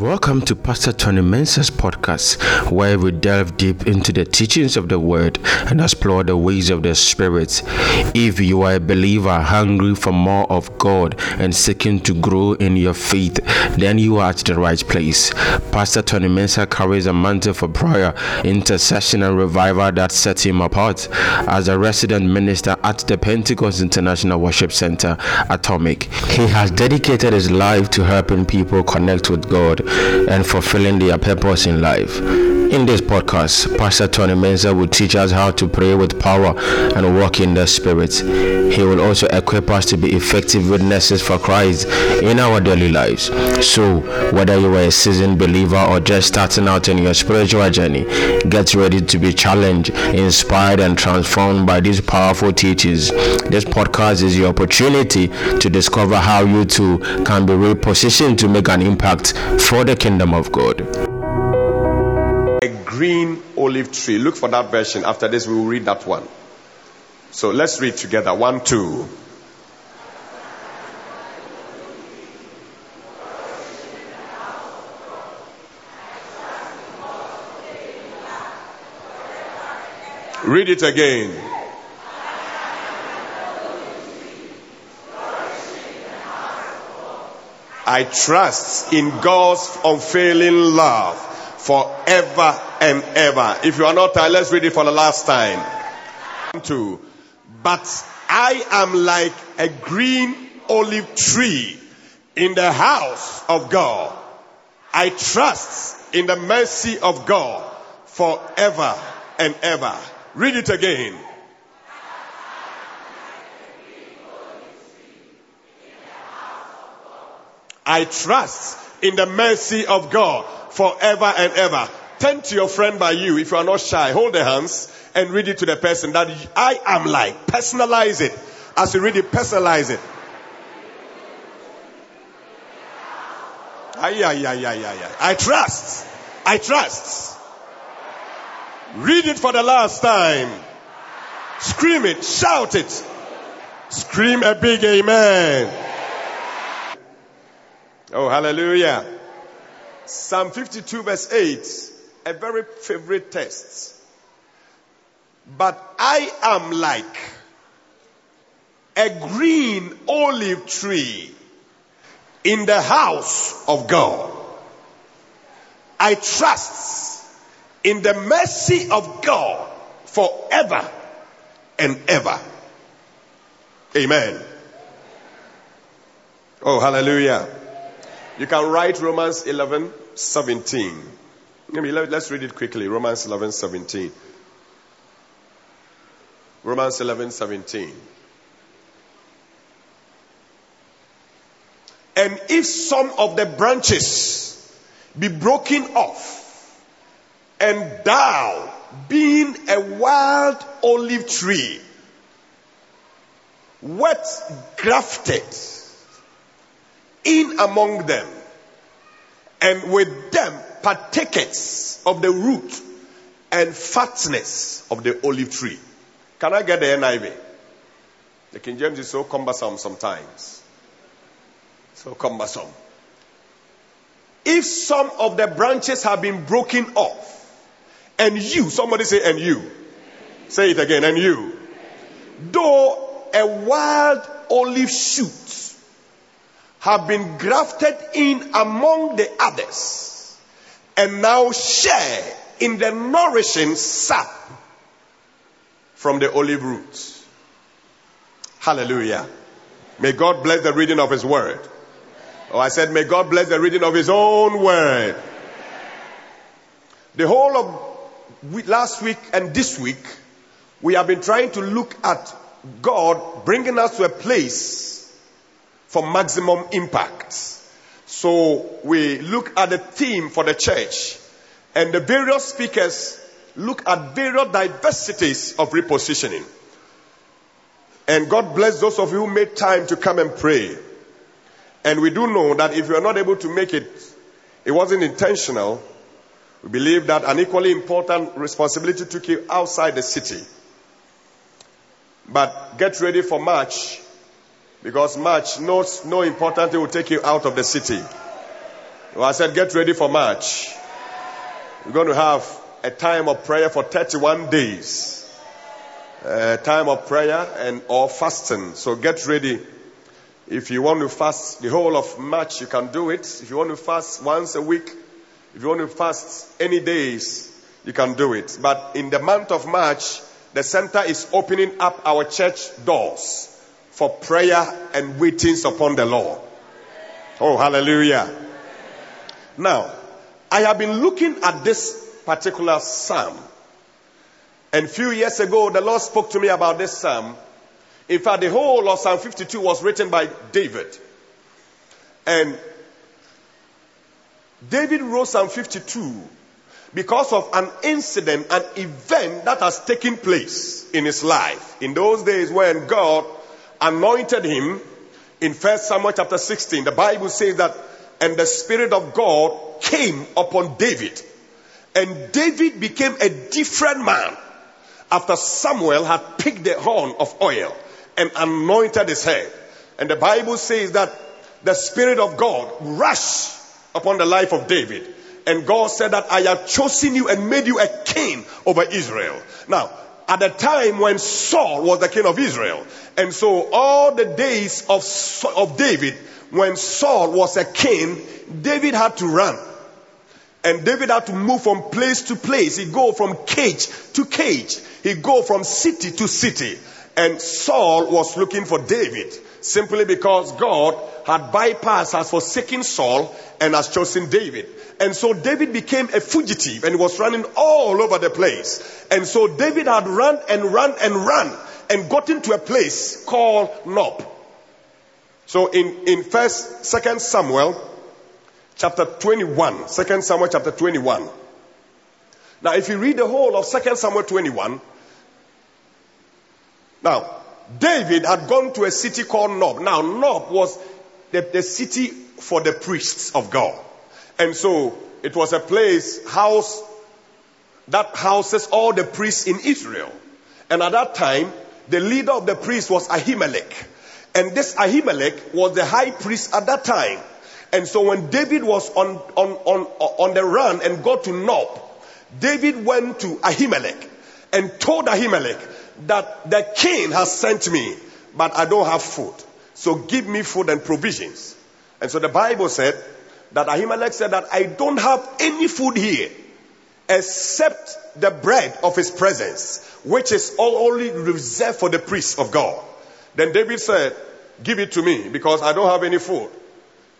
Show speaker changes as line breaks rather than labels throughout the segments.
Welcome to Pastor Tony Mensah's podcast, where we delve deep into the teachings of the Word and explore the ways of the Spirit. If you are a believer hungry for more of God and seeking to grow in your faith, then you are at the right place. Pastor Tony Mensah carries a mantle for prayer, intercession, and revival that sets him apart as a resident minister at the Pentecost International Worship Center, Atomic. He has dedicated his life to helping people connect with God and fulfilling their purpose in life. In this podcast, Pastor Tony Mensah will teach us how to pray with power and walk in the Spirit. He will also equip us to be effective witnesses for Christ in our daily lives. So, whether you are a seasoned believer or just starting out in your spiritual journey, get ready to be challenged, inspired, and transformed by these powerful teachings. This podcast is your opportunity to discover how you too can be repositioned to make an impact for the kingdom of God
green olive tree. Look for that version. After this, we will read that one. So let's read together. One, two. Read it again. I trust in God's unfailing love forever and ever. If you are not tired, let's read it for the last time. But I am like a green olive tree in the house of God. I trust in the mercy of God forever and ever. Read it again. I trust in the mercy of God forever and ever. Turn to your friend by you if you are not shy. Hold their hands and read it to the person that I am like. Personalize it. As you read it, personalize it. Ay, ay, ay, ay, ay, I trust. I trust. Read it for the last time. Scream it. Shout it. Scream a big amen. Oh, hallelujah. Psalm 52 verse 8, a very favorite text. But I am like a green olive tree in the house of God. I trust in the mercy of God forever and ever. Amen. Oh, hallelujah. You can write Romans 11, 17. Let's read it quickly. Romans 11, 17. Romans 11, 17. And if some of the branches be broken off, and thou, being a wild olive tree, wet grafted in among them, and with them partakers of the root and fatness of the olive tree. Can I get the NIV? The King James is so cumbersome sometimes. So cumbersome. If some of the branches have been broken off, and you, somebody say, and you. Say it again, and you. Though a wild olive shoot have been grafted in among the others and now share in the nourishing sap from the olive roots. Hallelujah. May God bless the reading of His word. Oh, I said, may God bless the reading of His own word. The whole of last week and this week, we have been trying to look at God bringing us to a place for maximum impact. So we look at the theme for the church and the various speakers look at various diversities of repositioning. And God bless those of you who made time to come and pray. And we do know that if you are not able to make it, it wasn't intentional. We believe that an equally important responsibility took you outside the city. But get ready for March because March, no, no important thing will take you out of the city. Well, I said, get ready for March. We're going to have a time of prayer for 31 days. A time of prayer and or fasting. So get ready. If you want to fast the whole of March, you can do it. If you want to fast once a week, if you want to fast any days, you can do it. But in the month of March, the center is opening up our church doors for prayer and waitings upon the Lord. Oh, hallelujah. Now, I have been looking at this particular psalm. And few years ago, the Lord spoke to me about this psalm. In fact, the whole of Psalm 52 was written by David. And David wrote Psalm 52 because of an incident, an event that has taken place in his life. In those days when God anointed him in 1 Samuel chapter 16, the Bible says that, and the Spirit of God came upon David. And David became a different man after Samuel had picked the horn of oil and anointed his head. And the Bible says that the Spirit of God rushed upon the life of David. And God said that I have chosen you and made you a king over Israel. Now, at the time when Saul was the king of Israel, and so all the days of, of David, when Saul was a king, David had to run. And David had to move from place to place. He go from cage to cage. He go from city to city. And Saul was looking for David simply because God had bypassed, has forsaken Saul and has chosen David. And so David became a fugitive and was running all over the place. And so David had run and run and run and gotten to a place called Nob. So in, in first, second Samuel chapter 21, second Samuel chapter 21. Now if you read the whole of second Samuel 21, now David had gone to a city called Nob. Now Nob was the, the city for the priests of God. And so it was a place, house, that houses all the priests in Israel. And at that time, the leader of the priests was Ahimelech. And this Ahimelech was the high priest at that time. And so when David was on, on, on, on the run and got to Nob, David went to Ahimelech and told Ahimelech that the king has sent me, but I don't have food. So give me food and provisions. And so the Bible said that Ahimelech said that I don't have any food here except the bread of his presence, which is only reserved for the priests of God. Then David said, give it to me because I don't have any food.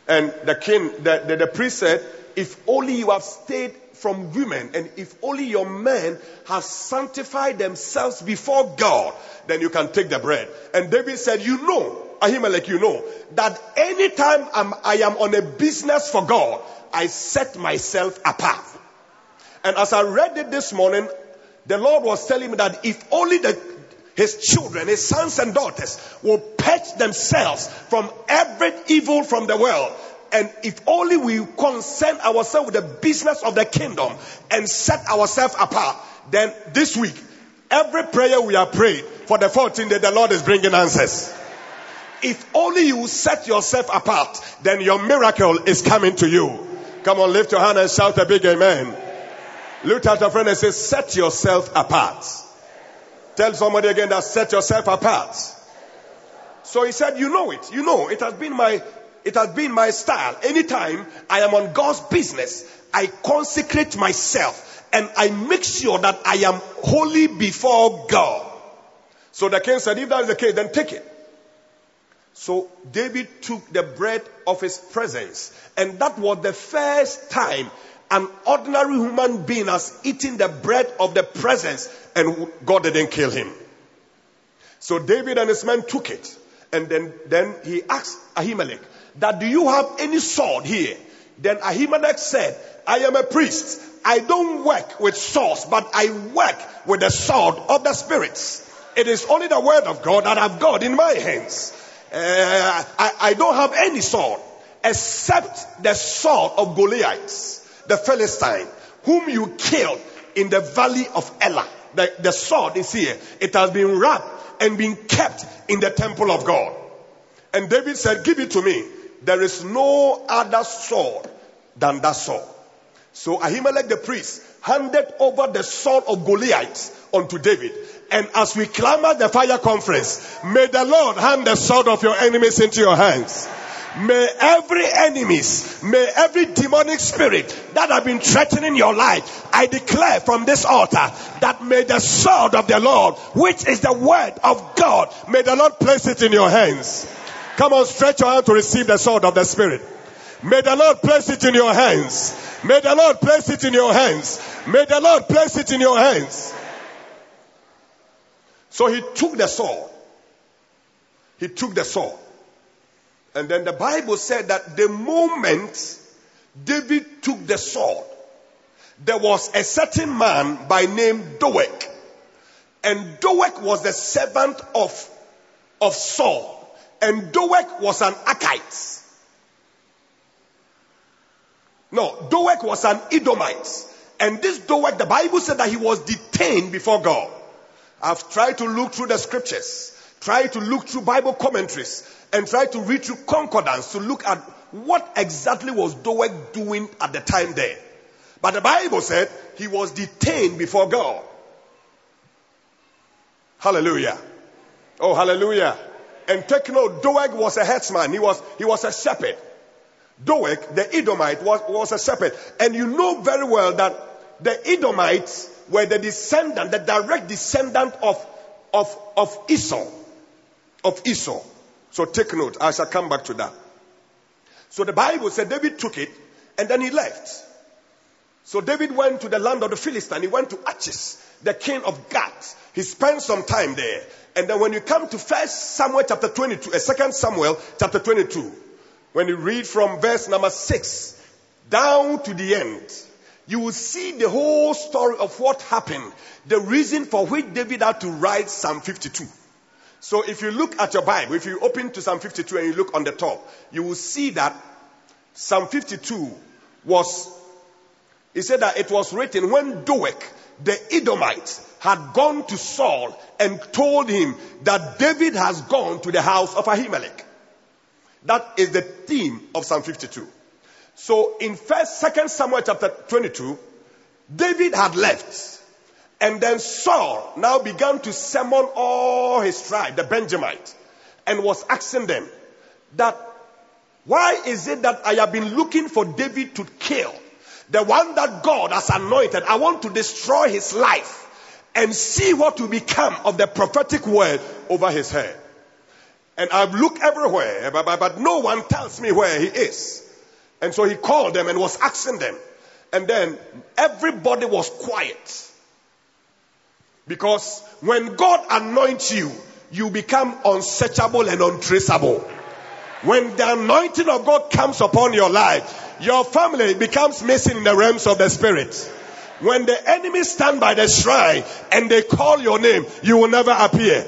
And the king, the, the, the priest said, if only you have stayed from women and if only your men have sanctified themselves before God, then you can take the bread. And David said, you know, Ahimelech, you know, that anytime I'm, I am on a business for God, I set myself apart. And as I read it this morning, the Lord was telling me that if only the, his children, his sons and daughters will purge themselves from every evil from the world, and if only we concern ourselves with the business of the kingdom and set ourselves apart, then this week, every prayer we are praying for the 14th day, the Lord is bringing answers. If only you set yourself apart, then your miracle is coming to you. Come on, lift your hand and shout a big amen. Look at your friend and say, set yourself apart. Tell somebody again that set yourself apart. So he said, you know it. You know, it has been my, it has been my style. Anytime I am on God's business, I consecrate myself and I make sure that I am holy before God. So the king said, if that is the case, then take it. So David took the bread of his presence, and that was the first time an ordinary human being has eaten the bread of the presence, and God didn't kill him. So David and his men took it, and then, then he asked Ahimelech, that do you have any sword here? Then Ahimelech said, I am a priest. I don't work with swords, but I work with the sword of the spirits. It is only the word of God that I've got in my hands. Uh, I, I don't have any sword except the sword of Goliath, the Philistine, whom you killed in the valley of Elah. The, the sword is here. It has been wrapped and been kept in the temple of God. And David said, give it to me. There is no other sword than that sword. So Ahimelech the priest handed over the sword of Goliath unto David. And as we clamor the fire conference, may the Lord hand the sword of your enemies into your hands. May every enemies, may every demonic spirit that have been threatening your life, I declare from this altar that may the sword of the Lord, which is the word of God, may the Lord place it in your hands. Come on, stretch your hand to receive the sword of the Spirit. May the Lord place it in your hands. May the Lord place it in your hands. May the Lord place it in your hands. So he took the sword. He took the sword. And then the Bible said that the moment David took the sword, there was a certain man by name Doeg. And Doeg was the servant of, of Saul. And Doeg was an Archite. No, Doeg was an Edomite. And this Doeg, the Bible said that he was detained before God. I've tried to look through the scriptures, try to look through Bible commentaries, and try to read through concordance to look at what exactly was Doeg doing at the time there. But the Bible said he was detained before God. Hallelujah. Oh, hallelujah. And take note, Doeg was a headsman. He was, he was a shepherd. Doeg, the Edomite, was, was a shepherd. And you know very well that the Edomites were the descendant, the direct descendant of, of, of Esau. Of Esau. So take note. I shall come back to that. So the Bible said David took it and then he left. So David went to the land of the Philistine. He went to Achish, the king of Gath. He spent some time there. And then when you come to First Samuel chapter 22, uh, Second Samuel chapter 22, when you read from verse number 6 down to the end, you will see the whole story of what happened, the reason for which David had to write Psalm 52. So if you look at your Bible, if you open to Psalm 52 and you look on the top, you will see that Psalm 52 was, he said that it was written when Doeg, the Edomites had gone to Saul and told him that David has gone to the house of Ahimelech. That is the theme of Psalm 52. So in first, second Samuel chapter 22, David had left. And then Saul now began to summon all his tribe, the Benjamites, and was asking them that why is it that I have been looking for David to kill? The one that God has anointed. I want to destroy his life and see what will become of the prophetic word over his head. And I've looked everywhere, but, but, but no one tells me where he is. And so he called them and was asking them. And then everybody was quiet. Because when God anoints you, you become unsearchable and untraceable. When the anointing of God comes upon your life, your family becomes missing in the realms of the spirit. When the enemy stand by the shrine and they call your name, you will never appear.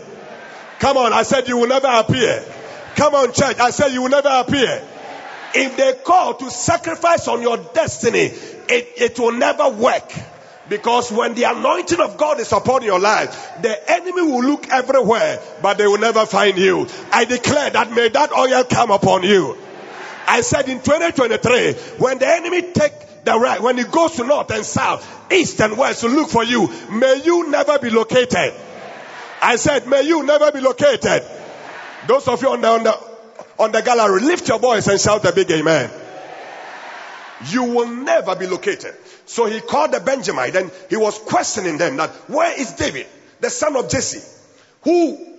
Come on, I said you will never appear. Come on, church, I said you will never appear. If they call to sacrifice on your destiny, it, it will never work. Because when the anointing of God is upon your life, the enemy will look everywhere, but they will never find you. I declare that may that oil come upon you. I said in 2023, when the enemy take the right, when he goes to north and south, east and west to look for you, may you never be located. I said, may you never be located. Those of you on the, on the, on the gallery, lift your voice and shout a big amen. You will never be located. So he called the Benjamite and he was questioning them that where is David, the son of Jesse, who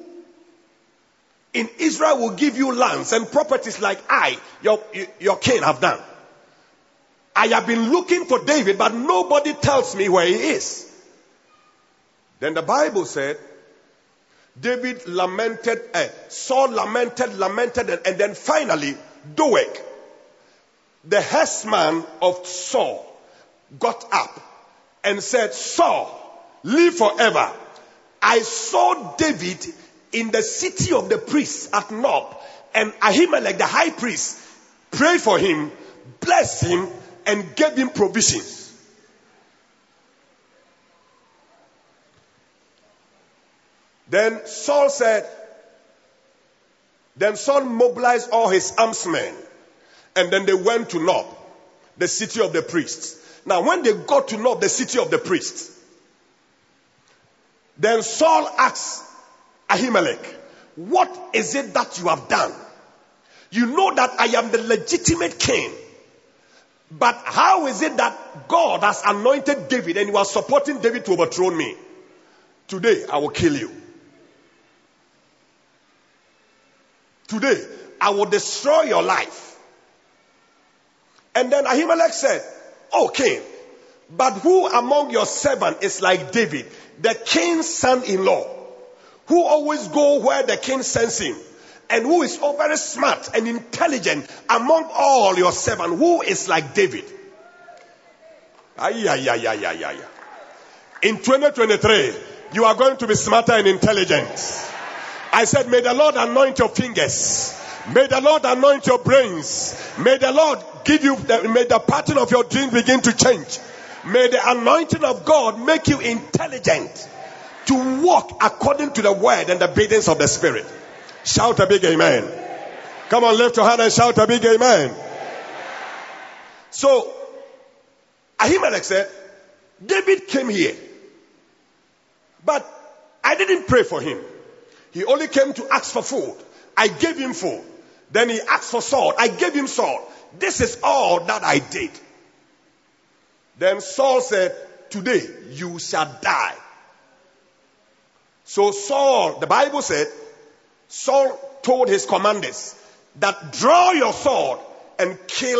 in Israel will give you lands and properties like I, your, your king, have done. I have been looking for David, but nobody tells me where he is. Then the Bible said, David lamented, uh, Saul lamented, lamented, and, and then finally, Doeg, the herdsman of Saul, got up and said, Saul, live forever. I saw David in the city of the priests at Nob, and Ahimelech, the high priest, prayed for him, blessed him, and gave him provisions. Then Saul said, then Saul mobilized all his armsmen, and then they went to Nob. the city of the priests. Now, when they got to Nob the city of the priests, then Saul asked Ahimelech, What is it that you have done? You know that I am the legitimate king. But how is it that God has anointed David and you are supporting David to overthrow me? Today, I will kill you. Today, I will destroy your life. And then Ahimelech said, Oh, king, but who among your servants is like David, the king's son-in-law, who always go where the king sends him, and who is all very smart and intelligent among all your servants, who is like David? In 2023, you are going to be smarter and intelligent. I said, may the Lord anoint your fingers. May the Lord anoint your brains. May the Lord give you, the, may the pattern of your dream begin to change. May the anointing of God make you intelligent to walk according to the word and the biddings of the Spirit. Shout a big amen. Come on, lift your hand and shout a big amen. So, Ahimelech said, David came here, but I didn't pray for him. He only came to ask for food. I gave him food. Then he asked for sword. I gave him sword. This is all that I did. Then Saul said, Today you shall die. So Saul, the Bible said, Saul told his commanders that draw your sword and kill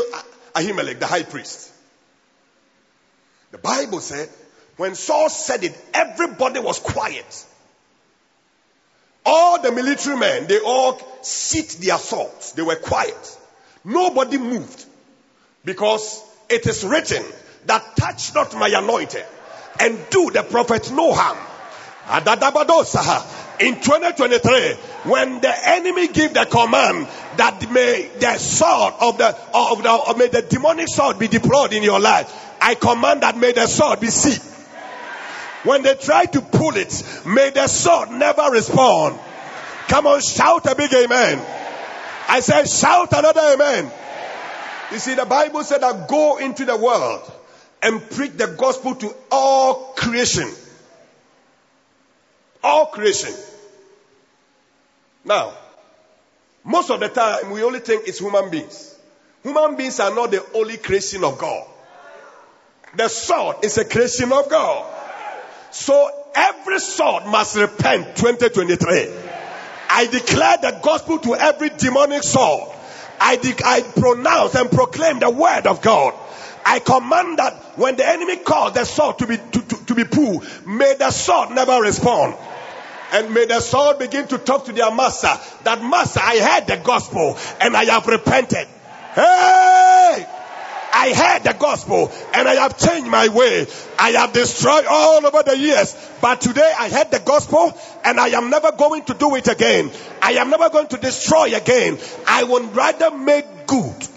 Ahimelech, the high priest. The Bible said, when Saul said it, everybody was quiet. All the military men, they all sit their swords. They were quiet. Nobody moved. Because it is written that touch not my anointed and do the prophet no harm. In 2023, when the enemy give the command that may the sword of the of the of may the demonic sword be deployed in your life, I command that may the sword be seized. When they try to pull it, may the sword never respond. Come on, shout a big amen. I said, shout another amen. You see, the Bible said that go into the world and preach the gospel to all creation. All creation. Now, most of the time we only think it's human beings. Human beings are not the only creation of God. The sword is a creation of God. So every sword must repent 2023. I declare the gospel to every demonic sword. I, de- I pronounce and proclaim the word of God. I command that when the enemy calls the sword to be to, to, to be pulled, may the sword never respond. And may the soul begin to talk to their master that master, I heard the gospel and I have repented. Hey! I heard the gospel and I have changed my way. I have destroyed all over the years. But today I heard the gospel and I am never going to do it again. I am never going to destroy again. I would rather make good.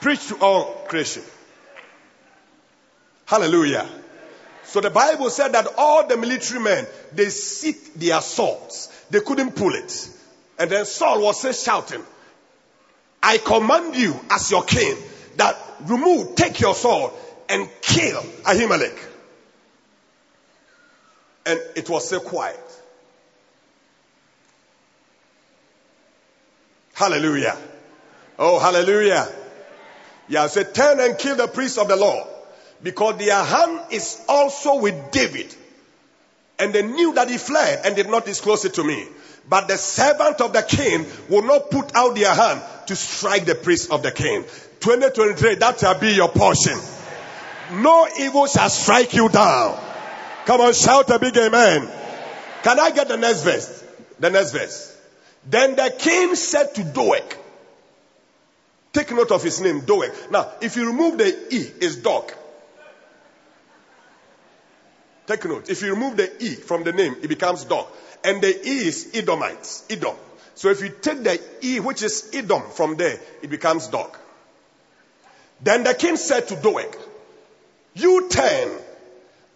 Preach to all creation. Hallelujah. So the Bible said that all the military men, they sit their swords. They couldn't pull it. And then Saul was still shouting, I command you as your king that remove, take your sword and kill Ahimelech. And it was so quiet. Hallelujah. Oh, hallelujah. Yeah, say, turn and kill the priests of the Lord because their hand is also with David. And they knew that he fled and did not disclose it to me. But the servant of the king will not put out their hand to strike the priest of the king. 2023, that shall be your portion. No evil shall strike you down. Come on, shout a big amen. Can I get the next verse? The next verse. Then the king said to Doeg, take note of his name, Doeg. Now, if you remove the E, it's dog. Take note. If you remove the E from the name, it becomes dog. And the E is Edomites, Edom. So if you take the E, which is Edom, from there, it becomes dog. Then the king said to Doeg, You turn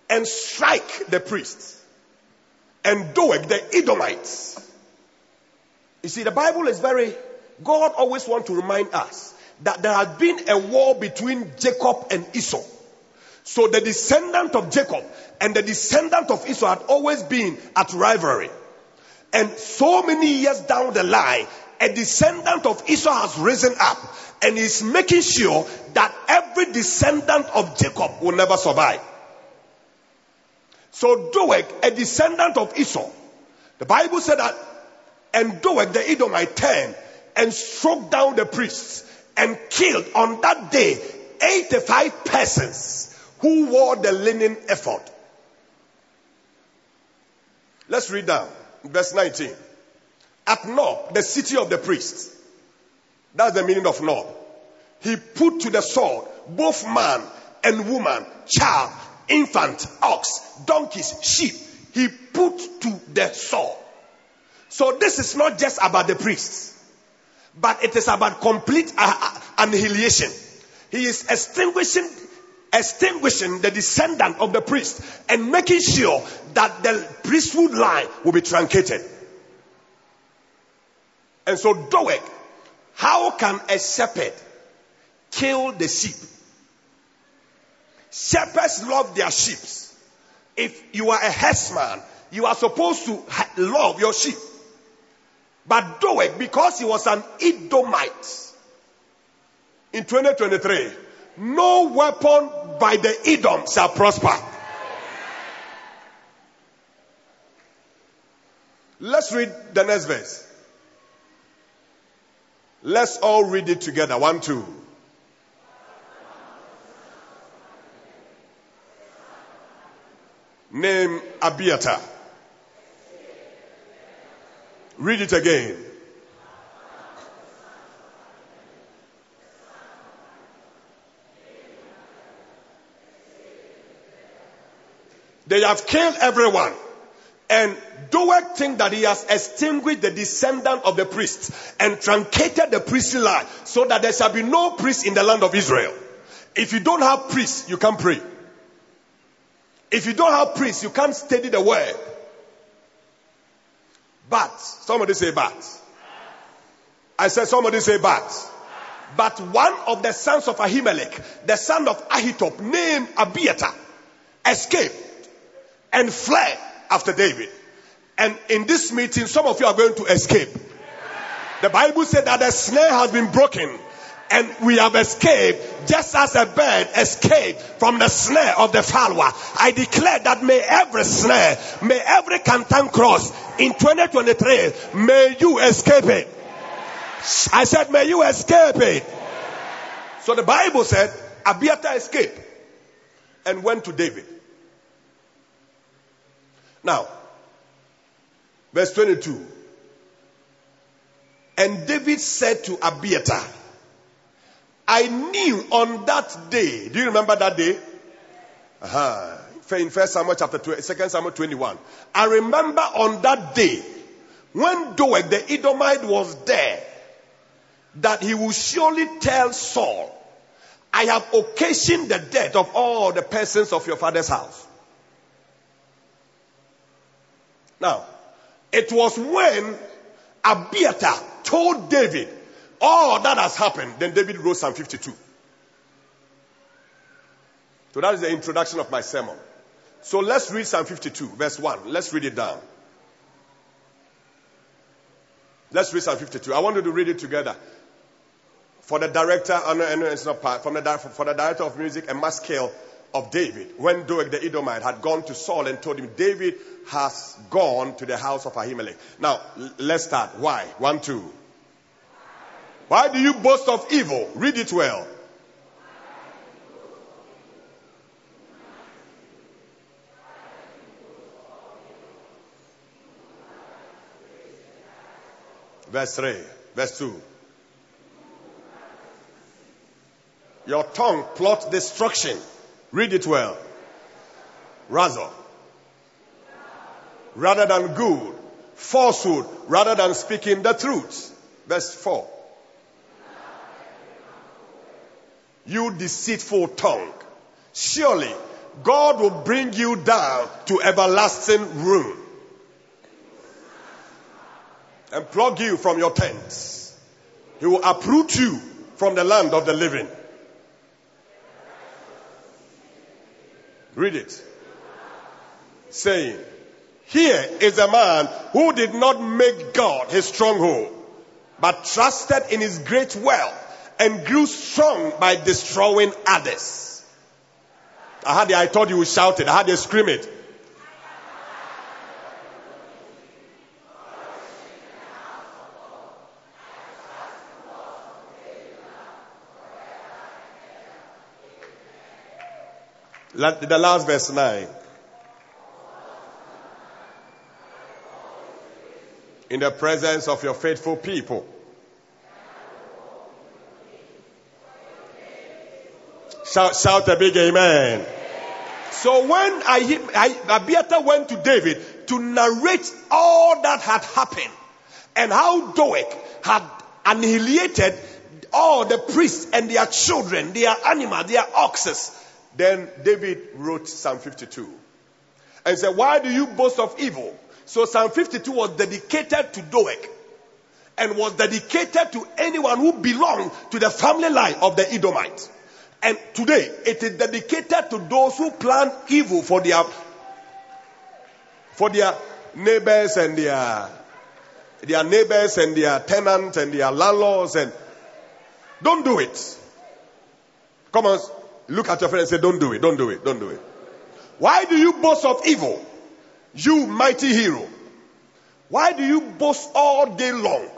and strike the priests and Doeg the Edomites. You see, the Bible is very, God always wants to remind us that there had been a war between Jacob and Esau. So the descendant of Jacob and the descendant of Esau had always been at rivalry. And so many years down the line, a descendant of Esau has risen up and is making sure that every descendant of Jacob will never survive. So Doeg, a descendant of Esau, the Bible said that, and Doeg the Edomite turned and struck down the priests and killed on that day 85 persons who wore the linen ephod. Let's read down verse 19. At Nob, the city of the priests, that's the meaning of Nob. He put to the sword both man and woman, child, infant, ox, donkeys, sheep. He put to the sword. So this is not just about the priests, but it is about complete annihilation. He is extinguishing, extinguishing the descendant of the priest and making sure that the priesthood line will be truncated. And so Doeg, how can a shepherd kill the sheep? Shepherds love their sheep. If you are a herdsman, you are supposed to love your sheep. But Doeg, because he was an Edomite, in 2023, no weapon by the Edom shall prosper. Let's read the next verse. Let's all read it together. One, two. Name Abiathar. Read it again. They have killed everyone. And Doeg think that he has extinguished the descendant of the priest and truncated the priestly line so that there shall be no priest in the land of Israel. If you don't have priests, you can't pray. If you don't have priests, you can't study the word. But, somebody say but. I said somebody say but. But one of the sons of Ahimelech, the son of Ahitub, named Abiathar, escaped and fled after David. And in this meeting, some of you are going to escape. The Bible said that the snare has been broken and we have escaped just as a bird escaped from the snare of the follower. I declare that may every snare, may every canton cross in 2023, may you escape it. I said, may you escape it. So the Bible said, Abiathar escaped and went to David. Now, verse 22. And David said to Abiathar, I knew on that day. Do you remember that day? Uh-huh. In First Samuel chapter 2, 2 Samuel 21. I remember on that day when Doeg the Edomite was there that he will surely tell Saul, I have occasioned the death of all the persons of your father's house. Now, it was when Abiathar told David all that has happened, then David wrote Psalm 52. So that is the introduction of my sermon. So let's read Psalm 52, verse 1. Let's read it down. Let's read Psalm 52. I want you to read it together. For the director, I it's not part, from the, for the director of music and Maskil of David, when Doeg the Edomite had gone to Saul and told him, David has gone to the house of Ahimelech. Now, let's start. Why? One, two. Why do you boast of evil? Read it well. Verse 3, verse 2. Your tongue plots destruction. Read it well. Rather, rather than good, falsehood rather than speaking the truth. Verse 4. You deceitful tongue. Surely God will bring you down to everlasting ruin and plug you from your tents. He will uproot you from the land of the living. Read it. Saying, Here is a man who did not make God his stronghold, but trusted in his great wealth and grew strong by destroying others. I had the, I thought you would shout it. I had to scream it. The last verse 9. In the presence of your faithful people. Shout, shout a big amen. So when I, I, Abiathar went to David to narrate all that had happened and how Doeg had annihilated all the priests and their children, their animals, their oxes, then David wrote Psalm 52 and said, Why do you boast of evil? So Psalm 52 was dedicated to Doeg and was dedicated to anyone who belonged to the family line of the Edomites. And today it is dedicated to those who plan evil for their for their neighbors and their their neighbors and their tenants and their landlords and don't do it. Come on, Look at your friend and say, Don't do it, don't do it, don't do it. Why do you boast of evil, you mighty hero? Why do you boast all day long?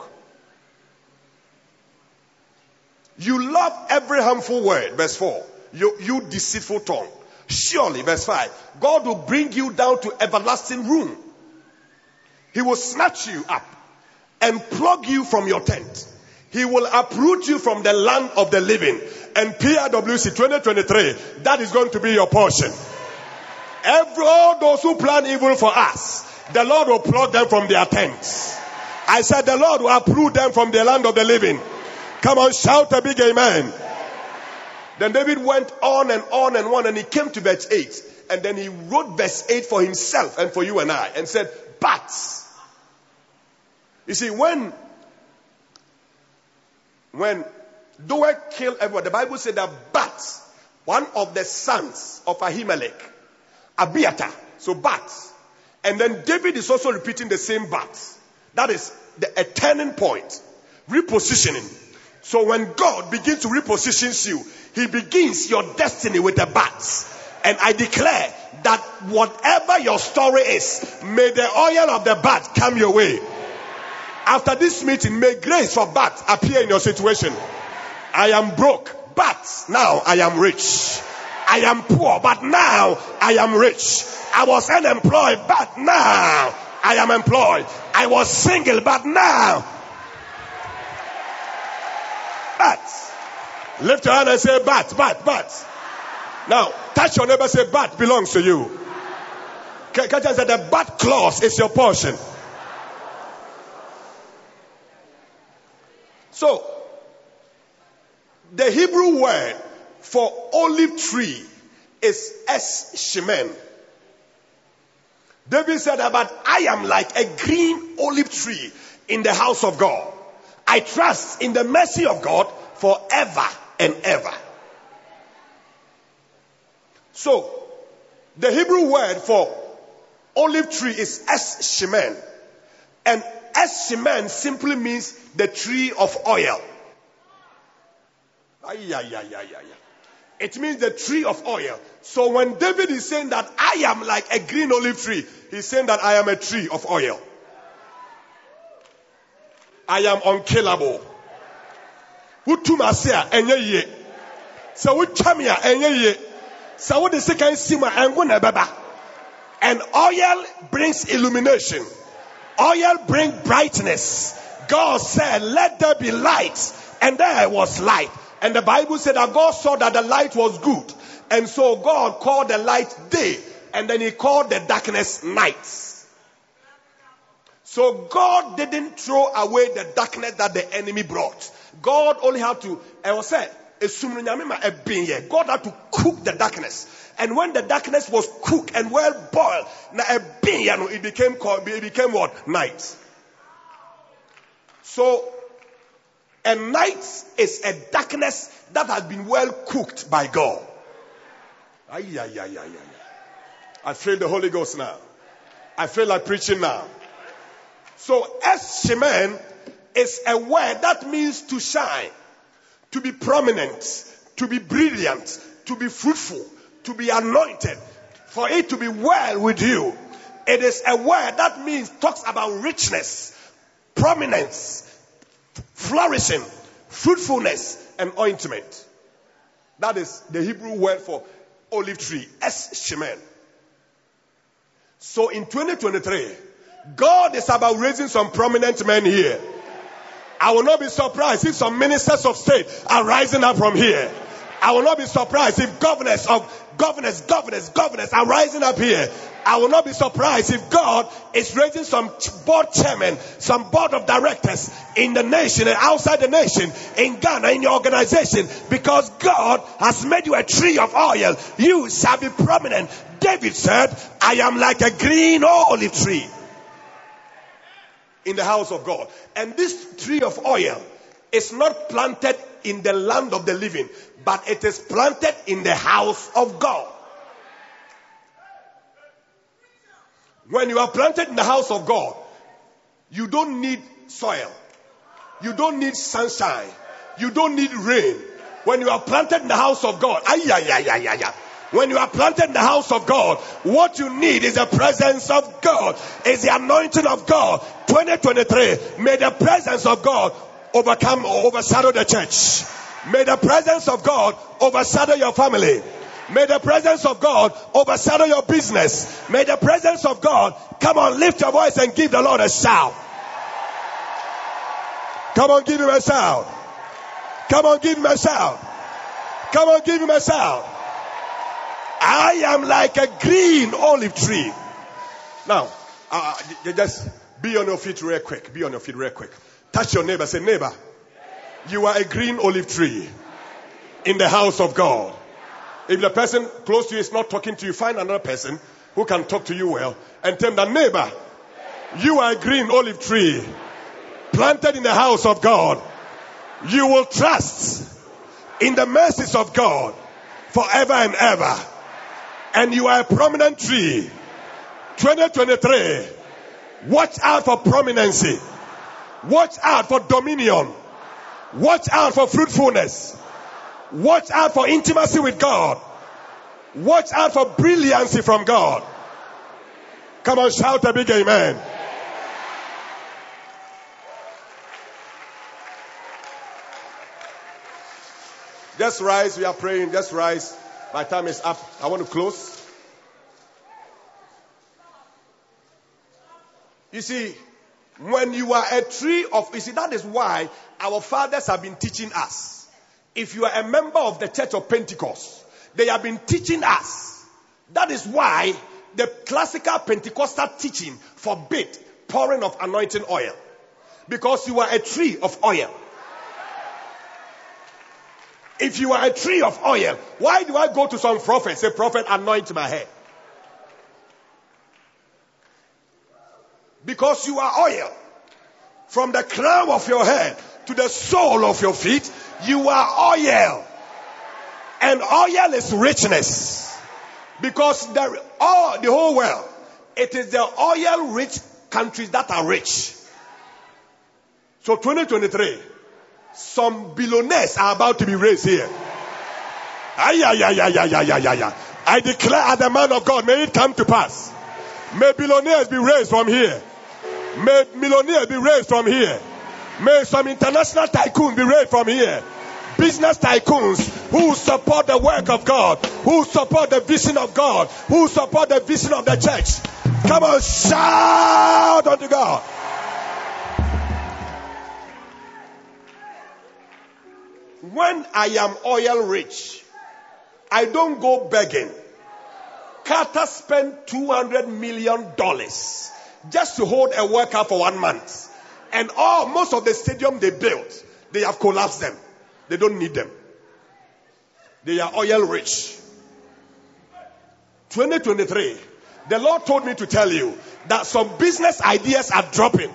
You love every harmful word, verse 4. You, you deceitful tongue. Surely, verse 5, God will bring you down to everlasting ruin. He will snatch you up and plug you from your tent. He will uproot you from the land of the living and PIWC 2023, that is going to be your portion. Every, all those who plan evil for us, the Lord will pluck them from their tents. I said the Lord will uproot them from the land of the living. Come on, shout a big amen. Then David went on and on and on and he came to verse 8. And then he wrote verse 8 for himself and for you and I and said, But, you see, when, when Doeg killed everyone. The Bible said that but one of the sons of Ahimelech, Abiathar, so bats. and then David is also repeating the same bats. That is the a turning point, repositioning. So when God begins to reposition you, He begins your destiny with the bats. And I declare that whatever your story is, may the oil of the bat come your way. After this meeting, may grace for bats appear in your situation. I am broke, but now I am rich. I am poor, but now I am rich. I was unemployed, but now I am employed. I was single, but now. But. Lift your hand and say, but, but, but. Now, touch your neighbor say, but belongs to you. Can, can I say the but clause is your portion? So, the Hebrew word for olive tree is es shemen. David said "But I am like a green olive tree in the house of God. I trust in the mercy of God forever and ever. So, the Hebrew word for olive tree is es shemen. And es shemen simply means the tree of oil. Ay, ay, ay, ay, ay. It means the tree of oil. So when David is saying that I am like a green olive tree, he's saying that I am a tree of oil. I am unkillable. Wutumase a enye ye. Sɛ wotwa enye ɛbɛba. And oil brings illumination. Oil brings brightness. God said, let there be light. And there was light. And the Bible said that God saw that the light was good. And so God called the light day. And then he called the darkness night. So God didn't throw away the darkness that the enemy brought. God only had to, I was said, God had to cook the darkness. And when the darkness was cooked and well boiled, it became, it became what? Night. So And night is a darkness that has been well cooked by God. Ay, ay, ay, ay, ay. I feel the Holy Ghost now. I feel like preaching now. So, Es Shemen is a word that means to shine, to be prominent, to be brilliant, to be fruitful, to be anointed, for it to be well with you. It is a word that means, talks about richness, prominence, flourishing, fruitfulness, and ointment. That is the Hebrew word for olive tree, Es Shemen. So in 2023, God is about raising some prominent men here. I will not be surprised if some ministers of state are rising up from here. I will not be surprised if governors of governors, governors, governors are rising up here. I will not be surprised if God is raising some board chairman, some board of directors in the nation and outside the nation, in Ghana, in your organization, because God has made you a tree of oil. You shall be prominent. David said, I am like a green olive tree in the house of God. And this tree of oil is not planted in the land of the living, but it is planted in the house of God. When you are planted in the house of God, you don't need soil. You don't need sunshine. You don't need rain. When you are planted in the house of God, ay, ay, ay, ay, ay, ay. When you are planted in the house of God, what you need is the presence of God, is the anointing of God. 2023, may the presence of God overcome or overshadow the church. May the presence of God overshadow your family. May the presence of God overshadow your business. May the presence of God come on, lift your voice and give the Lord a shout. Come on, give him a shout. Come on, give him a shout. Come on, give him a shout. I am like a green olive tree. Now, uh, just be on your feet real quick. Be on your feet real quick. Touch your neighbor. Say, neighbor, you are a green olive tree in the house of God. If the person close to you is not talking to you, find another person who can talk to you well and tell them, neighbor, you are a green olive tree planted in the house of God. You will trust in the mercies of God forever and ever. And you are a prominent tree. 2023. Watch out for prominency. Watch out for dominion. Watch out for fruitfulness. Watch out for intimacy with God. Watch out for brilliancy from God. Come on, shout a big amen. Just rise. We are praying. Just rise. My time is up. I want to close. You see, when you are a tree of, you see, that is why our fathers have been teaching us. If you are a member of the Church of Pentecost, they have been teaching us. That is why the classical Pentecostal teaching forbid pouring of anointing oil. Because you are a tree of oil. If you are a tree of oil, why do I go to some prophet, say, prophet, anoint my head? Because you are oil. From the crown of your head to the sole of your feet, you are oil. And oil is richness. Because the, all, the whole world, it is the oil rich countries that are rich. So 2023, some billionaires are about to be raised here. Ay, ay, ay, ay, ay, ay, ay, ay. I declare as the man of God, may it come to pass. May billionaires be raised from here. May millionaires be raised from here. May some international tycoons be raised from here. Business tycoons who support the work of God, who support the vision of God, who support the vision of the church. Come on, shout unto God. When I am oil rich, I don't go begging. Carter spent $200 million just to hold a World Cup for one month. And all, most of the stadium they built, they have collapsed them. They don't need them. They are oil rich. 2023, the Lord told me to tell you that some business ideas are dropping.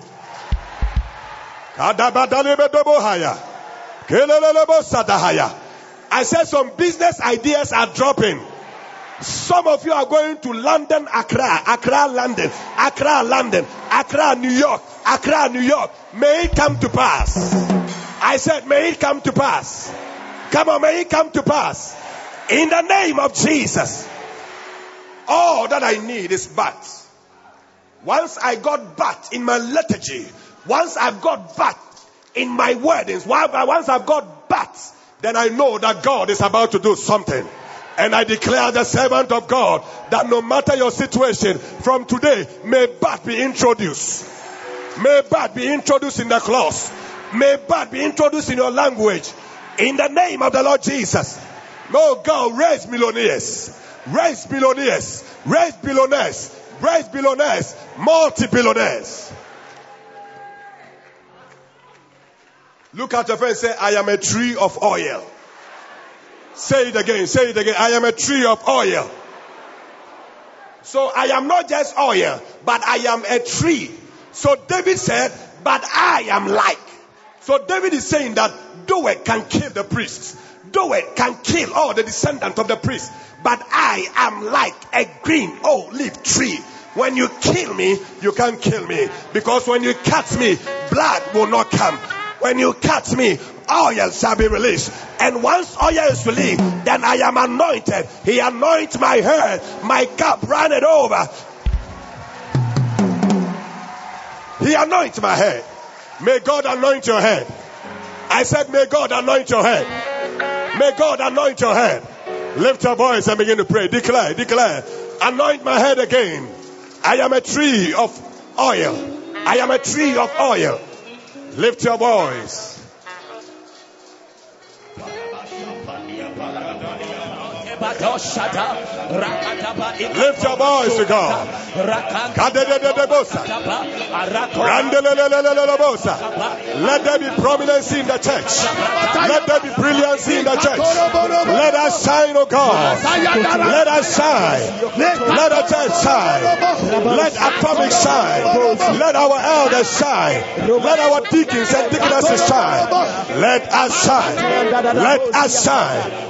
I said some business ideas are dropping. Some of you are going to London, Accra, Accra, London, Accra, London, Accra, New York, Accra, New York. May it come to pass. I said, may it come to pass. Come on, may it come to pass. In the name of Jesus. All that I need is but. Once I got but in my liturgy, once I've got but in my weddings, once I've got but, then I know that God is about to do something. And I declare the servant of God that no matter your situation, from today, may but be introduced. May but be introduced in the clause. May but be introduced in your language. In the name of the Lord Jesus. No God, raise millionaires. Raise billionaires. Raise billionaires. Raise billionaires. Multi-billionaires. Look at your friend say, I am a tree of oil. Say it again, say it again. I am a tree of oil. So I am not just oil, but I am a tree. So David said, but I am like. So David is saying that Doeg can kill the priests. Doeg can kill all the descendants of the priests. But I am like a green olive tree. When you kill me, you can't kill me. Because when you cut me, blood will not come. When you cut me, oil shall be released. And once oil is released, then I am anointed. He anoints my head, my cup ran it over. He anoints my head. May God anoint your head. I said, May God anoint your head. May God anoint your head. Lift your voice and begin to pray. Declare, declare. Anoint my head again. I am a tree of oil. I am a tree of oil. Lift your voice. Lift your voice to God. Let there be prominence in the church. Let there be brilliancy in the church. Let us shine, O God. Let us shine. Let the church shine. Let Atomic shine. Let our elders shine. Let our deacons and deaconesses shine. Let us shine. Let us shine.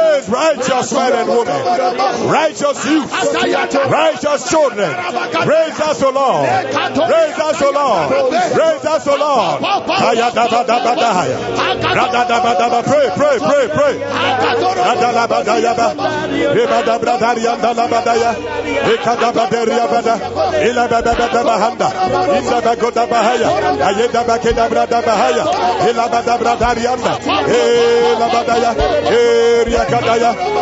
righteous men and women, righteous youth, righteous children. Raise us, O Lord. Raise us, O Lord. Raise us, O Lord. Pray, pray, pray, pray.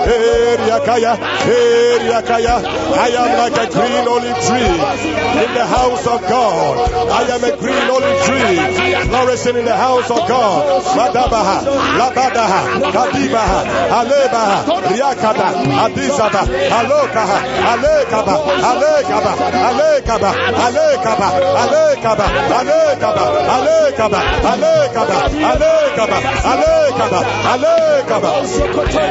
Eriakaya, Eriakaya. I am like a green olive tree in the house of God. I am a green olive tree flourishing in the house of God. Madabaha, Labadaha, Kadibaha, Alebaha, Riakada, Adizaba, Alokaha, Alekaba, Alekaba, Alekaba, Alekaba, Alekaba, Alekaba, Alekaba, Alekaba, Alekaba, Alekaba, Alekaba.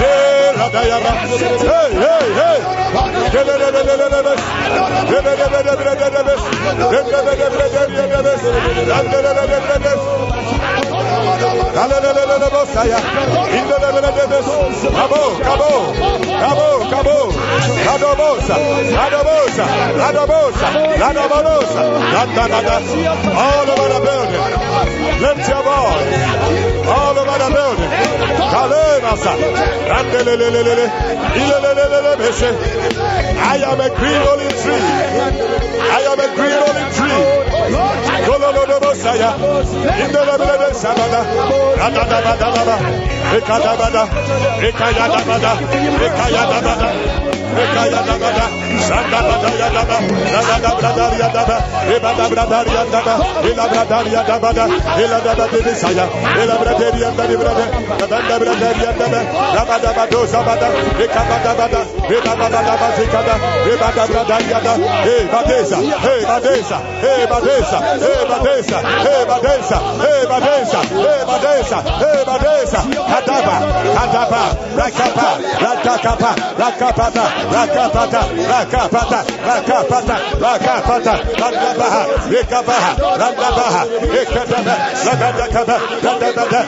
Hey! radaya bastı. Hey hey hey. Cabo, cabo, cabo, cabo, Radobosa, Radobosa, Radobosa, Radobosa, Radobosa, all over the building. Lift your voice. All over the building. I am a green olive tree. I am a green olive tree. Gololobosaya, Indelebele Bradar Yada, Hey Badesa, Hey Badesa, Hey Badesa, Hey Badesa, Hey Badesa, Hey Badesa, Hey Badesa, Hey Badesa, Kadaba, Kadaba, Rakapa, Rakapa, Rakapata, Rakapata, Rakapata, Rakapata, Rakapata, Rakabaha, Rekabaha, Rakabaha, Rekataba, Rakataba, Rakataba.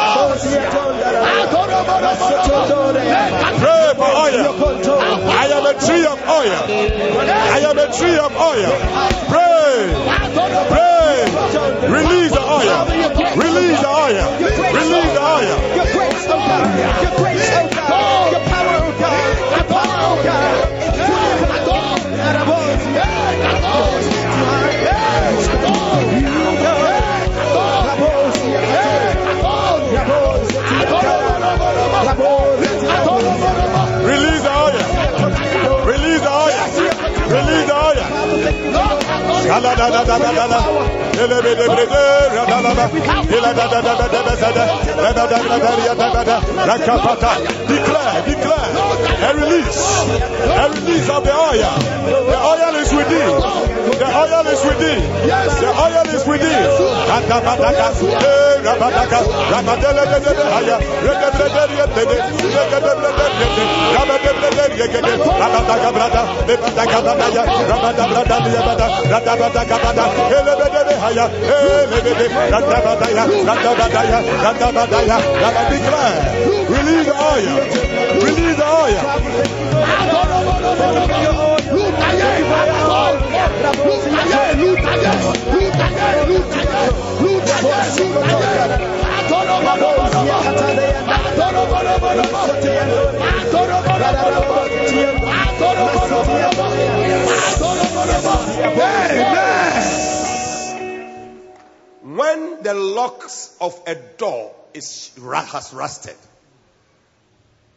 Pray for oil. I am a tree of oil. I am a tree of oil. Pray. Pray. Release the oil. Release the oil. Release the oil.
Your grace, oh God. Your grace. Your power, oh God. Your power, oh God.
da da da da da. Declare, declare. A release. A release of the oil. The oil is within. The oil is within. The oil is within. Eh. Rabada Ratabadaya, eh, Ratabadaya, release the oil, release the oil. Amen. When the locks of a door is has rusted,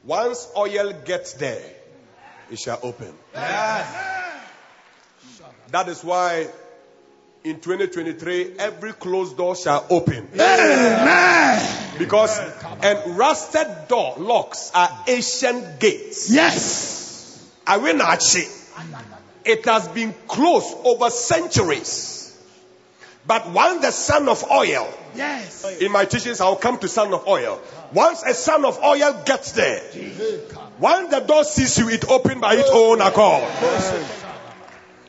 once oil gets there, it shall open. That is why in 2023 every closed door shall open. Amen. Because and rusted door locks are ancient gates.
Yes.
Awinachi. It has been closed over centuries. But once the son of oil,
Yes.
in my teachings, I'll come to son of oil. Once a son of oil gets there, once the door sees you, it opens by its own accord.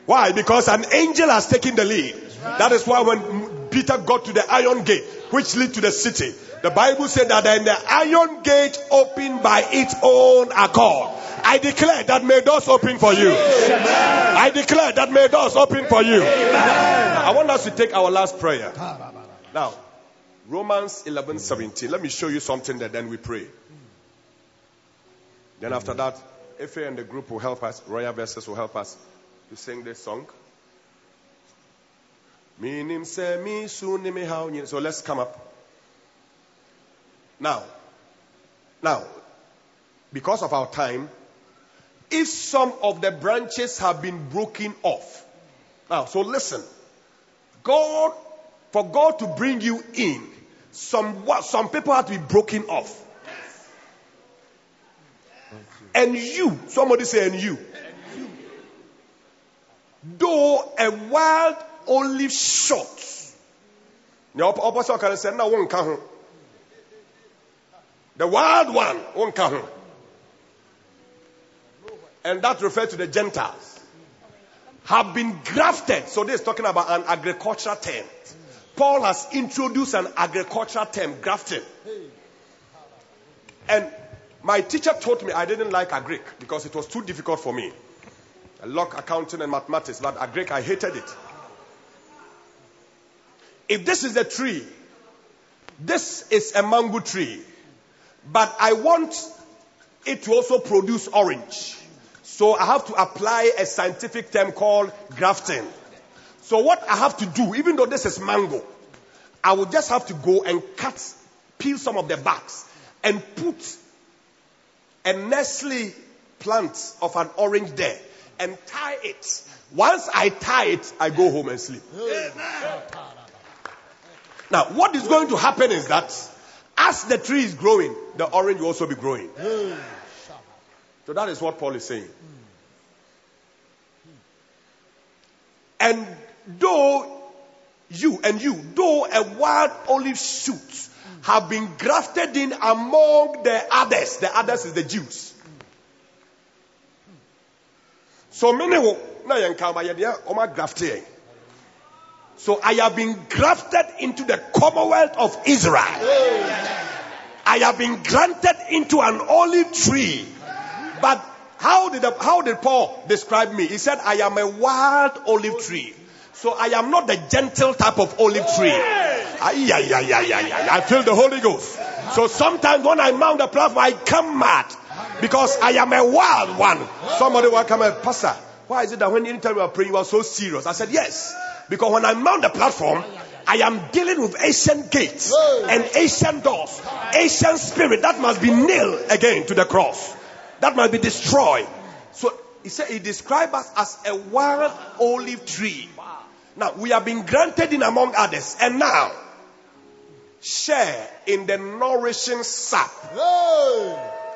Why? Because an angel has taken the lead. That is why when Peter got to the iron gate, which lead to the city, the Bible said that then the iron gate opened by its own accord. I declare that may doors open for you. I declare that may doors open for you. I want us to take our last prayer. Now, Romans 11 17. Let me show you something that then we pray. Then after that, Ife and the group will help us, Royal Verses will help us to sing this song. Minim se mi su ni mi hao nyi. So let's come up. Now, now, because of our time, if some of the branches have been broken off, now, so listen. God, for God to bring you in, some some people have to be broken off. And you, somebody say, and you. Though a wild olive shot. Opposite can say, one can. The wild one won't come. And that refers to the Gentiles. Have been grafted. So this is talking about an agricultural term. Paul has introduced an agricultural term, grafting. And my teacher taught me I didn't like agric because it was too difficult for me. I love accounting and mathematics, but agric, I hated it. If this is a tree, this is a mango tree, but I want it to also produce orange. So I have to apply a scientific term called grafting. So what I have to do, even though this is mango, I will just have to go and cut, peel some of the barks and put a Nestle plant of an orange there and tie it. Once I tie it, I go home and sleep. Now, what is going to happen is that as the tree is growing, the orange will also be growing. Hmm. So that is what Paul is saying. And though you and you, though a wild olive shoot have been grafted in among the others, the others is the Jews. So many will na yɛn ka yɛde ɔma grafted. So I have been grafted into the commonwealth of Israel. I have been granted into an olive tree. But how did, the, how did Paul describe me? He said, I am a wild olive tree. So I am not the gentle type of olive tree. Ay, ay, ay, ay, ay, ay. I feel the Holy Ghost. So sometimes when I mount the platform, I come mad because I am a wild one. Somebody will come and pastor. Why is it that when anytime you are praying, you are so serious? I said, yes. Because when I mount the platform, I am dealing with ancient gates and ancient doors, ancient spirit that must be nailed again to the cross. That must be destroyed. So he said he described us as a wild olive tree. Now we have been granted in among others, and now share in the nourishing sap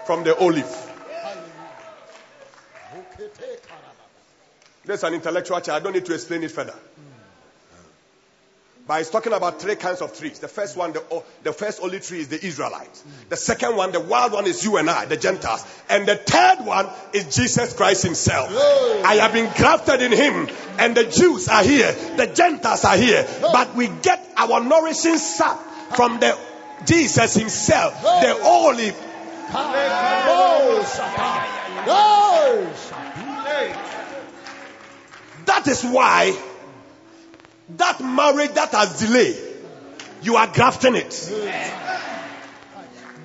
from the olive. There's an intellectual chair. I don't need to explain it further. But it's talking about three kinds of trees. The first one, the, the first olive tree is the Israelites. The second one, the wild one is you and I, the Gentiles. And the third one is Jesus Christ himself. I have been grafted in him and the Jews are here. The Gentiles are here. But we get our nourishing sap from the Jesus himself, the olive. That is why that marriage that has delayed, you are grafting it.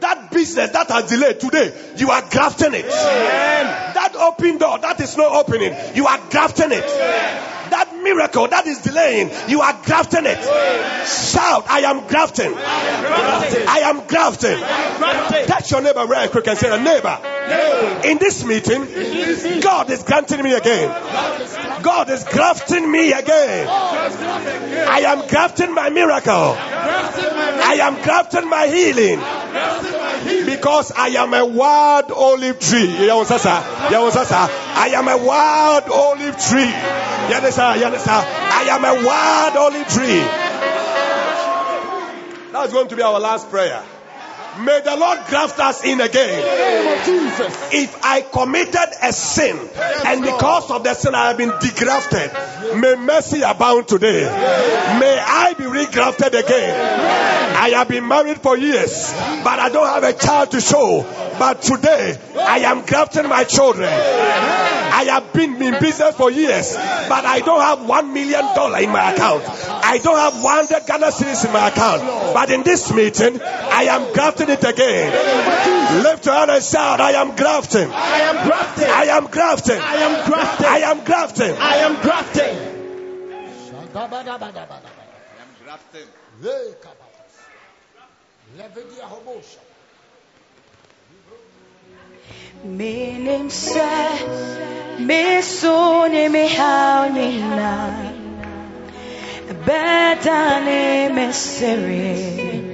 That business that has delayed today, you are grafting it. That open door that is not opening, you are grafting it. Miracle that is delaying, you are grafting it. Shout, I am grafting. I am grafting. Touch your neighbor very quick and say, neighbor, in this meeting, God is granting me again. God is grafting me again. I am grafting my miracle. I am grafting my healing. Because I am a wild olive tree. I am a wild olive tree. I am a wild olive tree. That's going to be our last prayer. May the Lord graft us in again. If I committed a sin and because of the sin I have been degrafted, may mercy abound today. May I be regrafted again. I have been married for years, but I don't have a child to show. But today I am grafting my children. I have been in business for years, but I don't have one million dollar in my account. I don't have one hundred Ghana cedis in my account. But in this meeting, I am grafting it again. Lift your hand and shout, I am grafting.
I am grafting.
I am grafting.
I am grafting.
I am grafting.
I am grafting.
Minim se misuni mi haunina Betani misiri Minim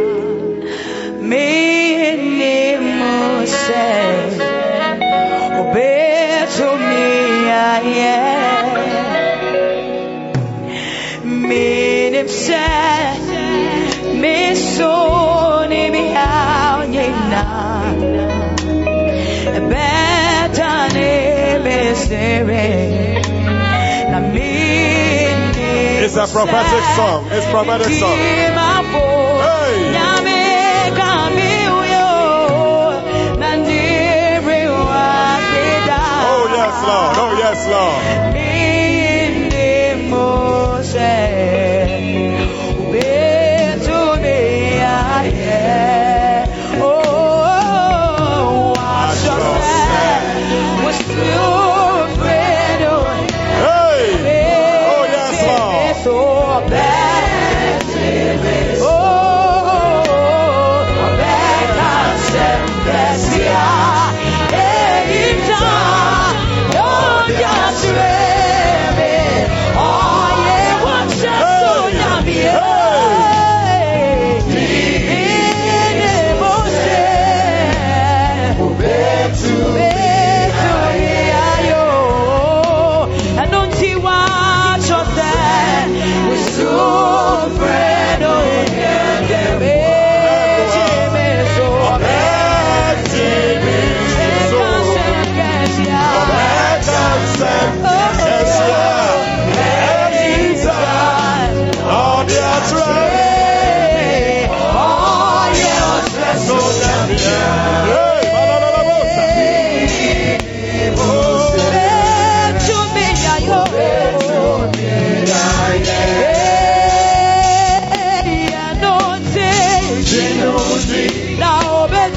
It's a prophetic song. It's a prophetic song. Hey. Oh yes, Lord. Oh yes, Lord.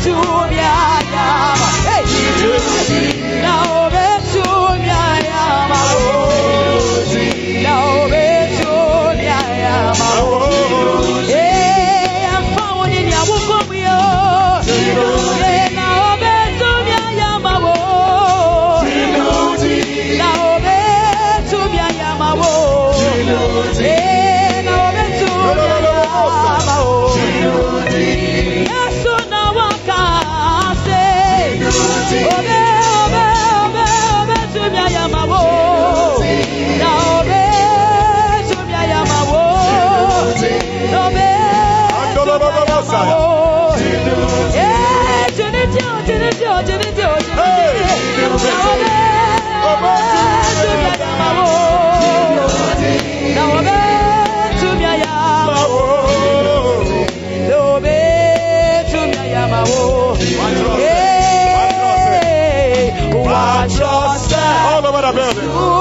tú me hallabas. Hey. All over the building.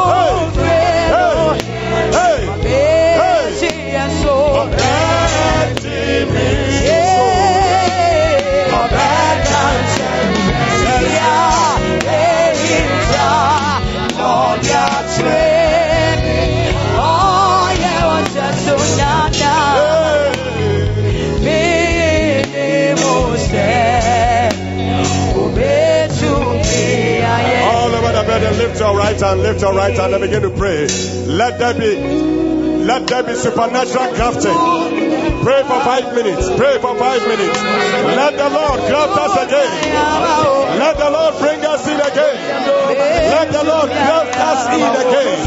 Lift your right hand, lift your right hand, and begin to pray. Let there be, let there be supernatural crafting. Pray for five minutes. Pray for five minutes. Let the Lord graft us again. Let the Lord bring us in again. Let the Lord graft us in again.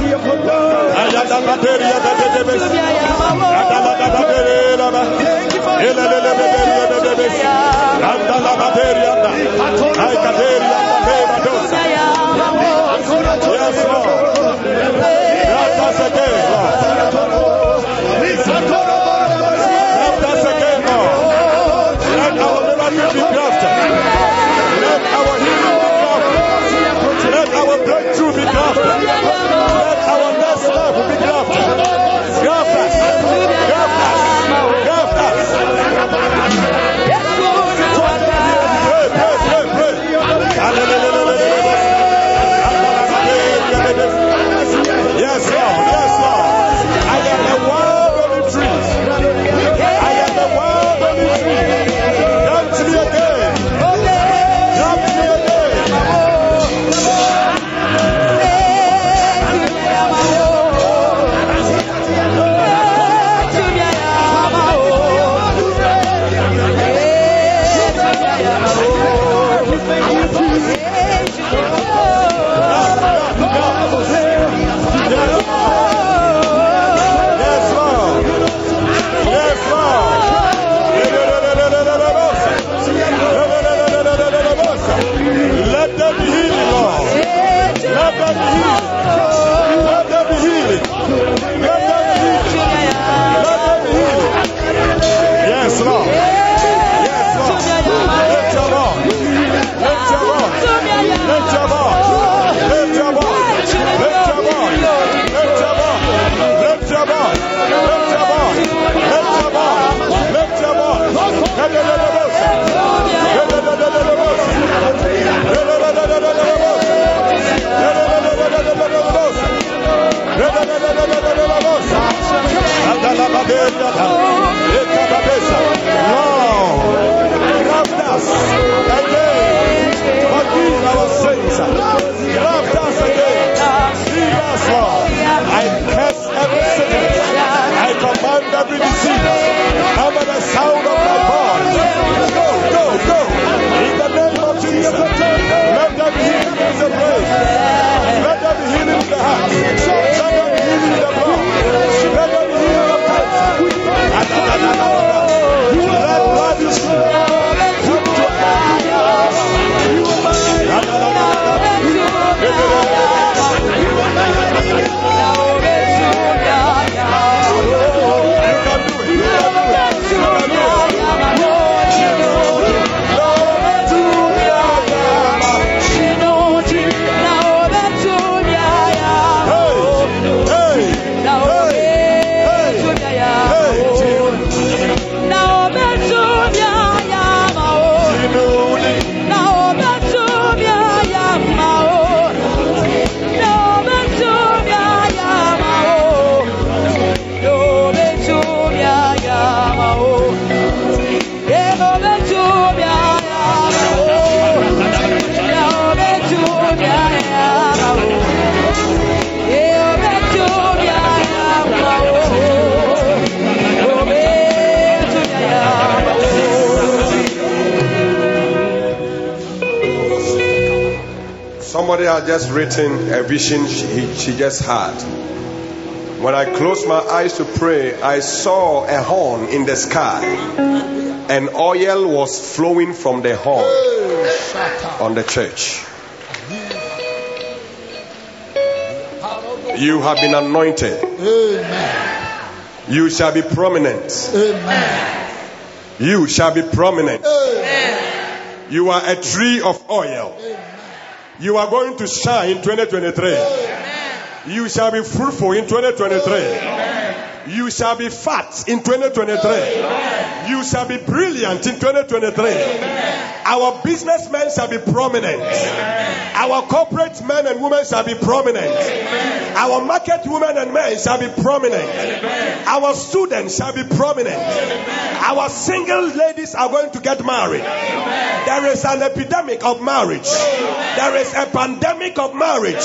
sound of my voice. Go, go, go. In the name of Jesus. Let there be healing in the brain. Let there be healing in the heart. Had just written a vision she, she just had. When I closed my eyes to pray, I saw a horn in the sky, and oil was flowing from the horn on the church. You have been anointed. You shall be prominent. You shall be prominent. You are a tree of oil. You are going to shine in 2023. You shall be fruitful in 2023. You shall be fat in 2023. You shall be brilliant in 2023. Our businessmen shall be prominent. Our corporate men and women shall be prominent. Our market women and men shall be prominent. Our students shall be prominent. Our single ladies are going to get married. There is an epidemic of marriage. There is a pandemic of marriage.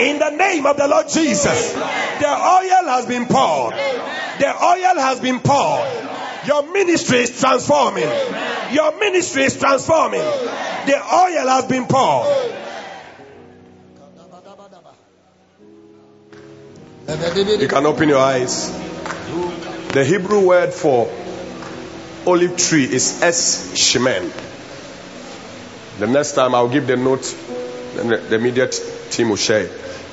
In the name of the Lord Jesus, the oil has been poured. The oil has been poured. Your ministry is transforming. Your ministry is transforming. The oil has been poured. You can open your eyes. The Hebrew word for olive tree is es shemen. The next time I'll give the note, the, immediate team will share.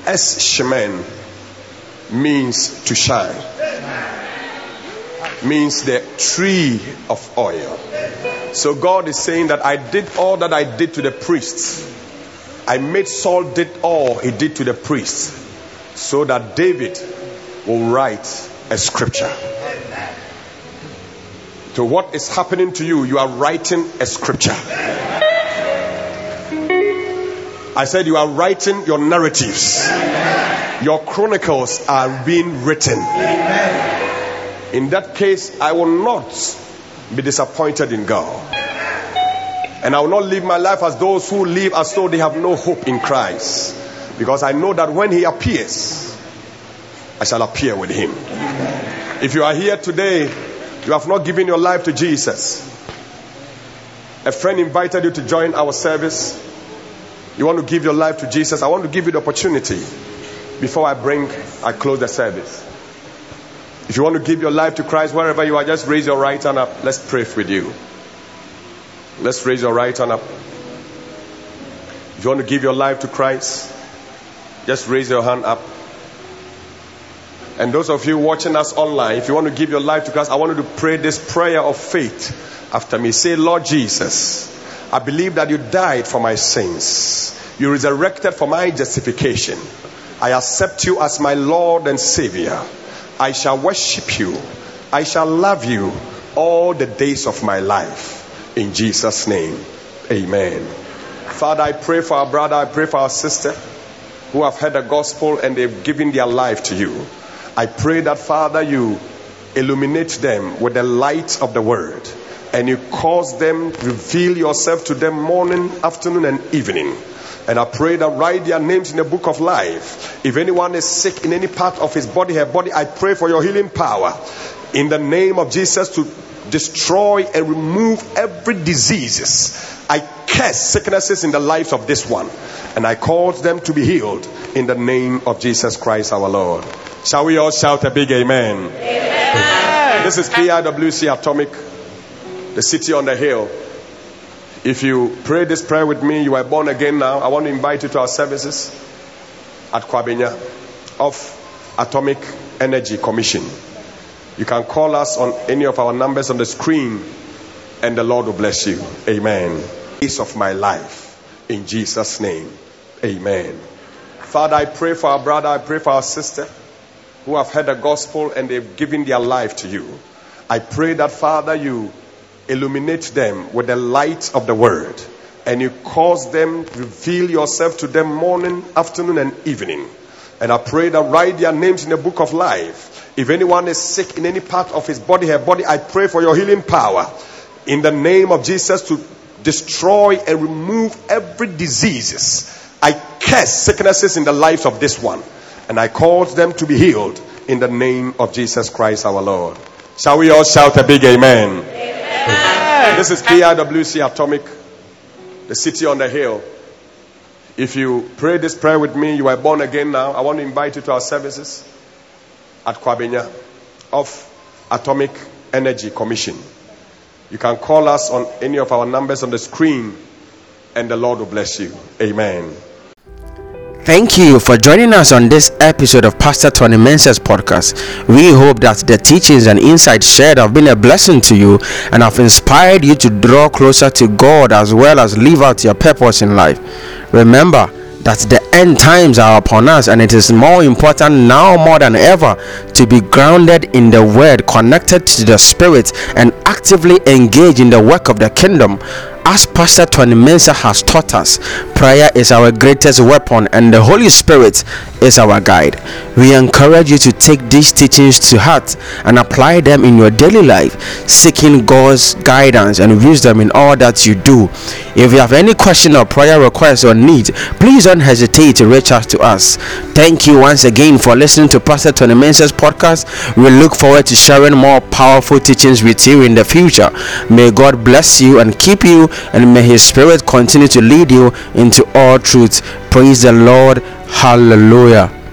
Es shemen means to shine, means the tree of oil. So God is saying that I did all that I did to the priests. I made Saul did all he did to the priests so that David will write a scripture. To what is happening to you? You are writing a scripture. I said you are writing your narratives. Your chronicles are being written. In that case, I will not be disappointed in God. And I will not live my life as those who live as though they have no hope in Christ. Because I know that when He appears, I shall appear with Him. If you are here today, you have not given your life to Jesus. A friend invited you to join our service. You want to give your life to Jesus. I want to give you the opportunity before I bring, I close the service. If you want to give your life to Christ wherever you are, just raise your right hand up. Let's pray with you. Let's raise your right hand up. If you want to give your life to Christ, just raise your hand up. And those of you watching us online, if you want to give your life to Christ, I want you to pray this prayer of faith after me. Say, Lord Jesus, I believe that you died for my sins. You resurrected for my justification. I accept you as my Lord and Savior. I shall worship you. I shall love you all the days of my life. In Jesus' name, amen. Father, I pray for our brother, I pray for our sister who have heard the gospel and they've given their life to you. I pray that, Father, you illuminate them with the light of the word and you cause them reveal yourself to them morning afternoon and evening and I pray that write their names in the book of life. If anyone is sick in any part of his body, her body, I pray for your healing power in the name of Jesus to destroy and remove every diseases. I curse sicknesses in the lives of this one and I cause them to be healed in the name of Jesus Christ our Lord. Shall we all shout a big amen? amen. This is PIWC Atomic, the city on the hill. If you pray this prayer with me, you are born again now. I want to invite you to our services at Kwabenya of Atomic Energy Commission. You can call us on any of our numbers on the screen, and the Lord will bless you. Amen. Peace of my life. In Jesus' name. Amen. Father, I pray for our brother, I pray for our sister who have heard the gospel and they've given their life to you. I pray that, Father, you illuminate them with the light of the word and you cause them reveal yourself to them morning afternoon and evening and i pray that write their names in the book of life if anyone is sick in any part of his body her body i pray for your healing power in the name of jesus to destroy and remove every diseases i curse sicknesses in the lives of this one and i cause them to be healed in the name of jesus christ our lord shall we all shout a big amen. amen. This is PIWC Atomic, the city on the hill. If you pray this prayer with me, you are born again now. I want to invite you to our services at Kwabenya of Atomic Energy Commission. You can call us on any of our numbers on the screen, and the Lord will bless you. Amen.
Thank you for joining us on this episode of Pastor Tony Mensah's podcast. We hope that the teachings and insights shared have been a blessing to you and have inspired you to draw closer to God as well as live out your purpose in life. Remember, that the end times are upon us and it is more important now more than ever to be grounded in the word connected to the spirit and actively engage in the work of the kingdom as Pastor Tony Mensah has taught us, prayer is our greatest weapon and the Holy Spirit is our guide. We encourage you to take these teachings to heart and apply them in your daily life, seeking God's guidance and wisdom in all that you do. If you have any question or prayer request or need, please don't hesitate to reach out to us. Thank you once again for listening to Pastor Tony Mensah's podcast. We look forward to sharing more powerful teachings with you in the future. May God bless you and keep you and may his spirit continue to lead you into all truth. Praise the lord. Hallelujah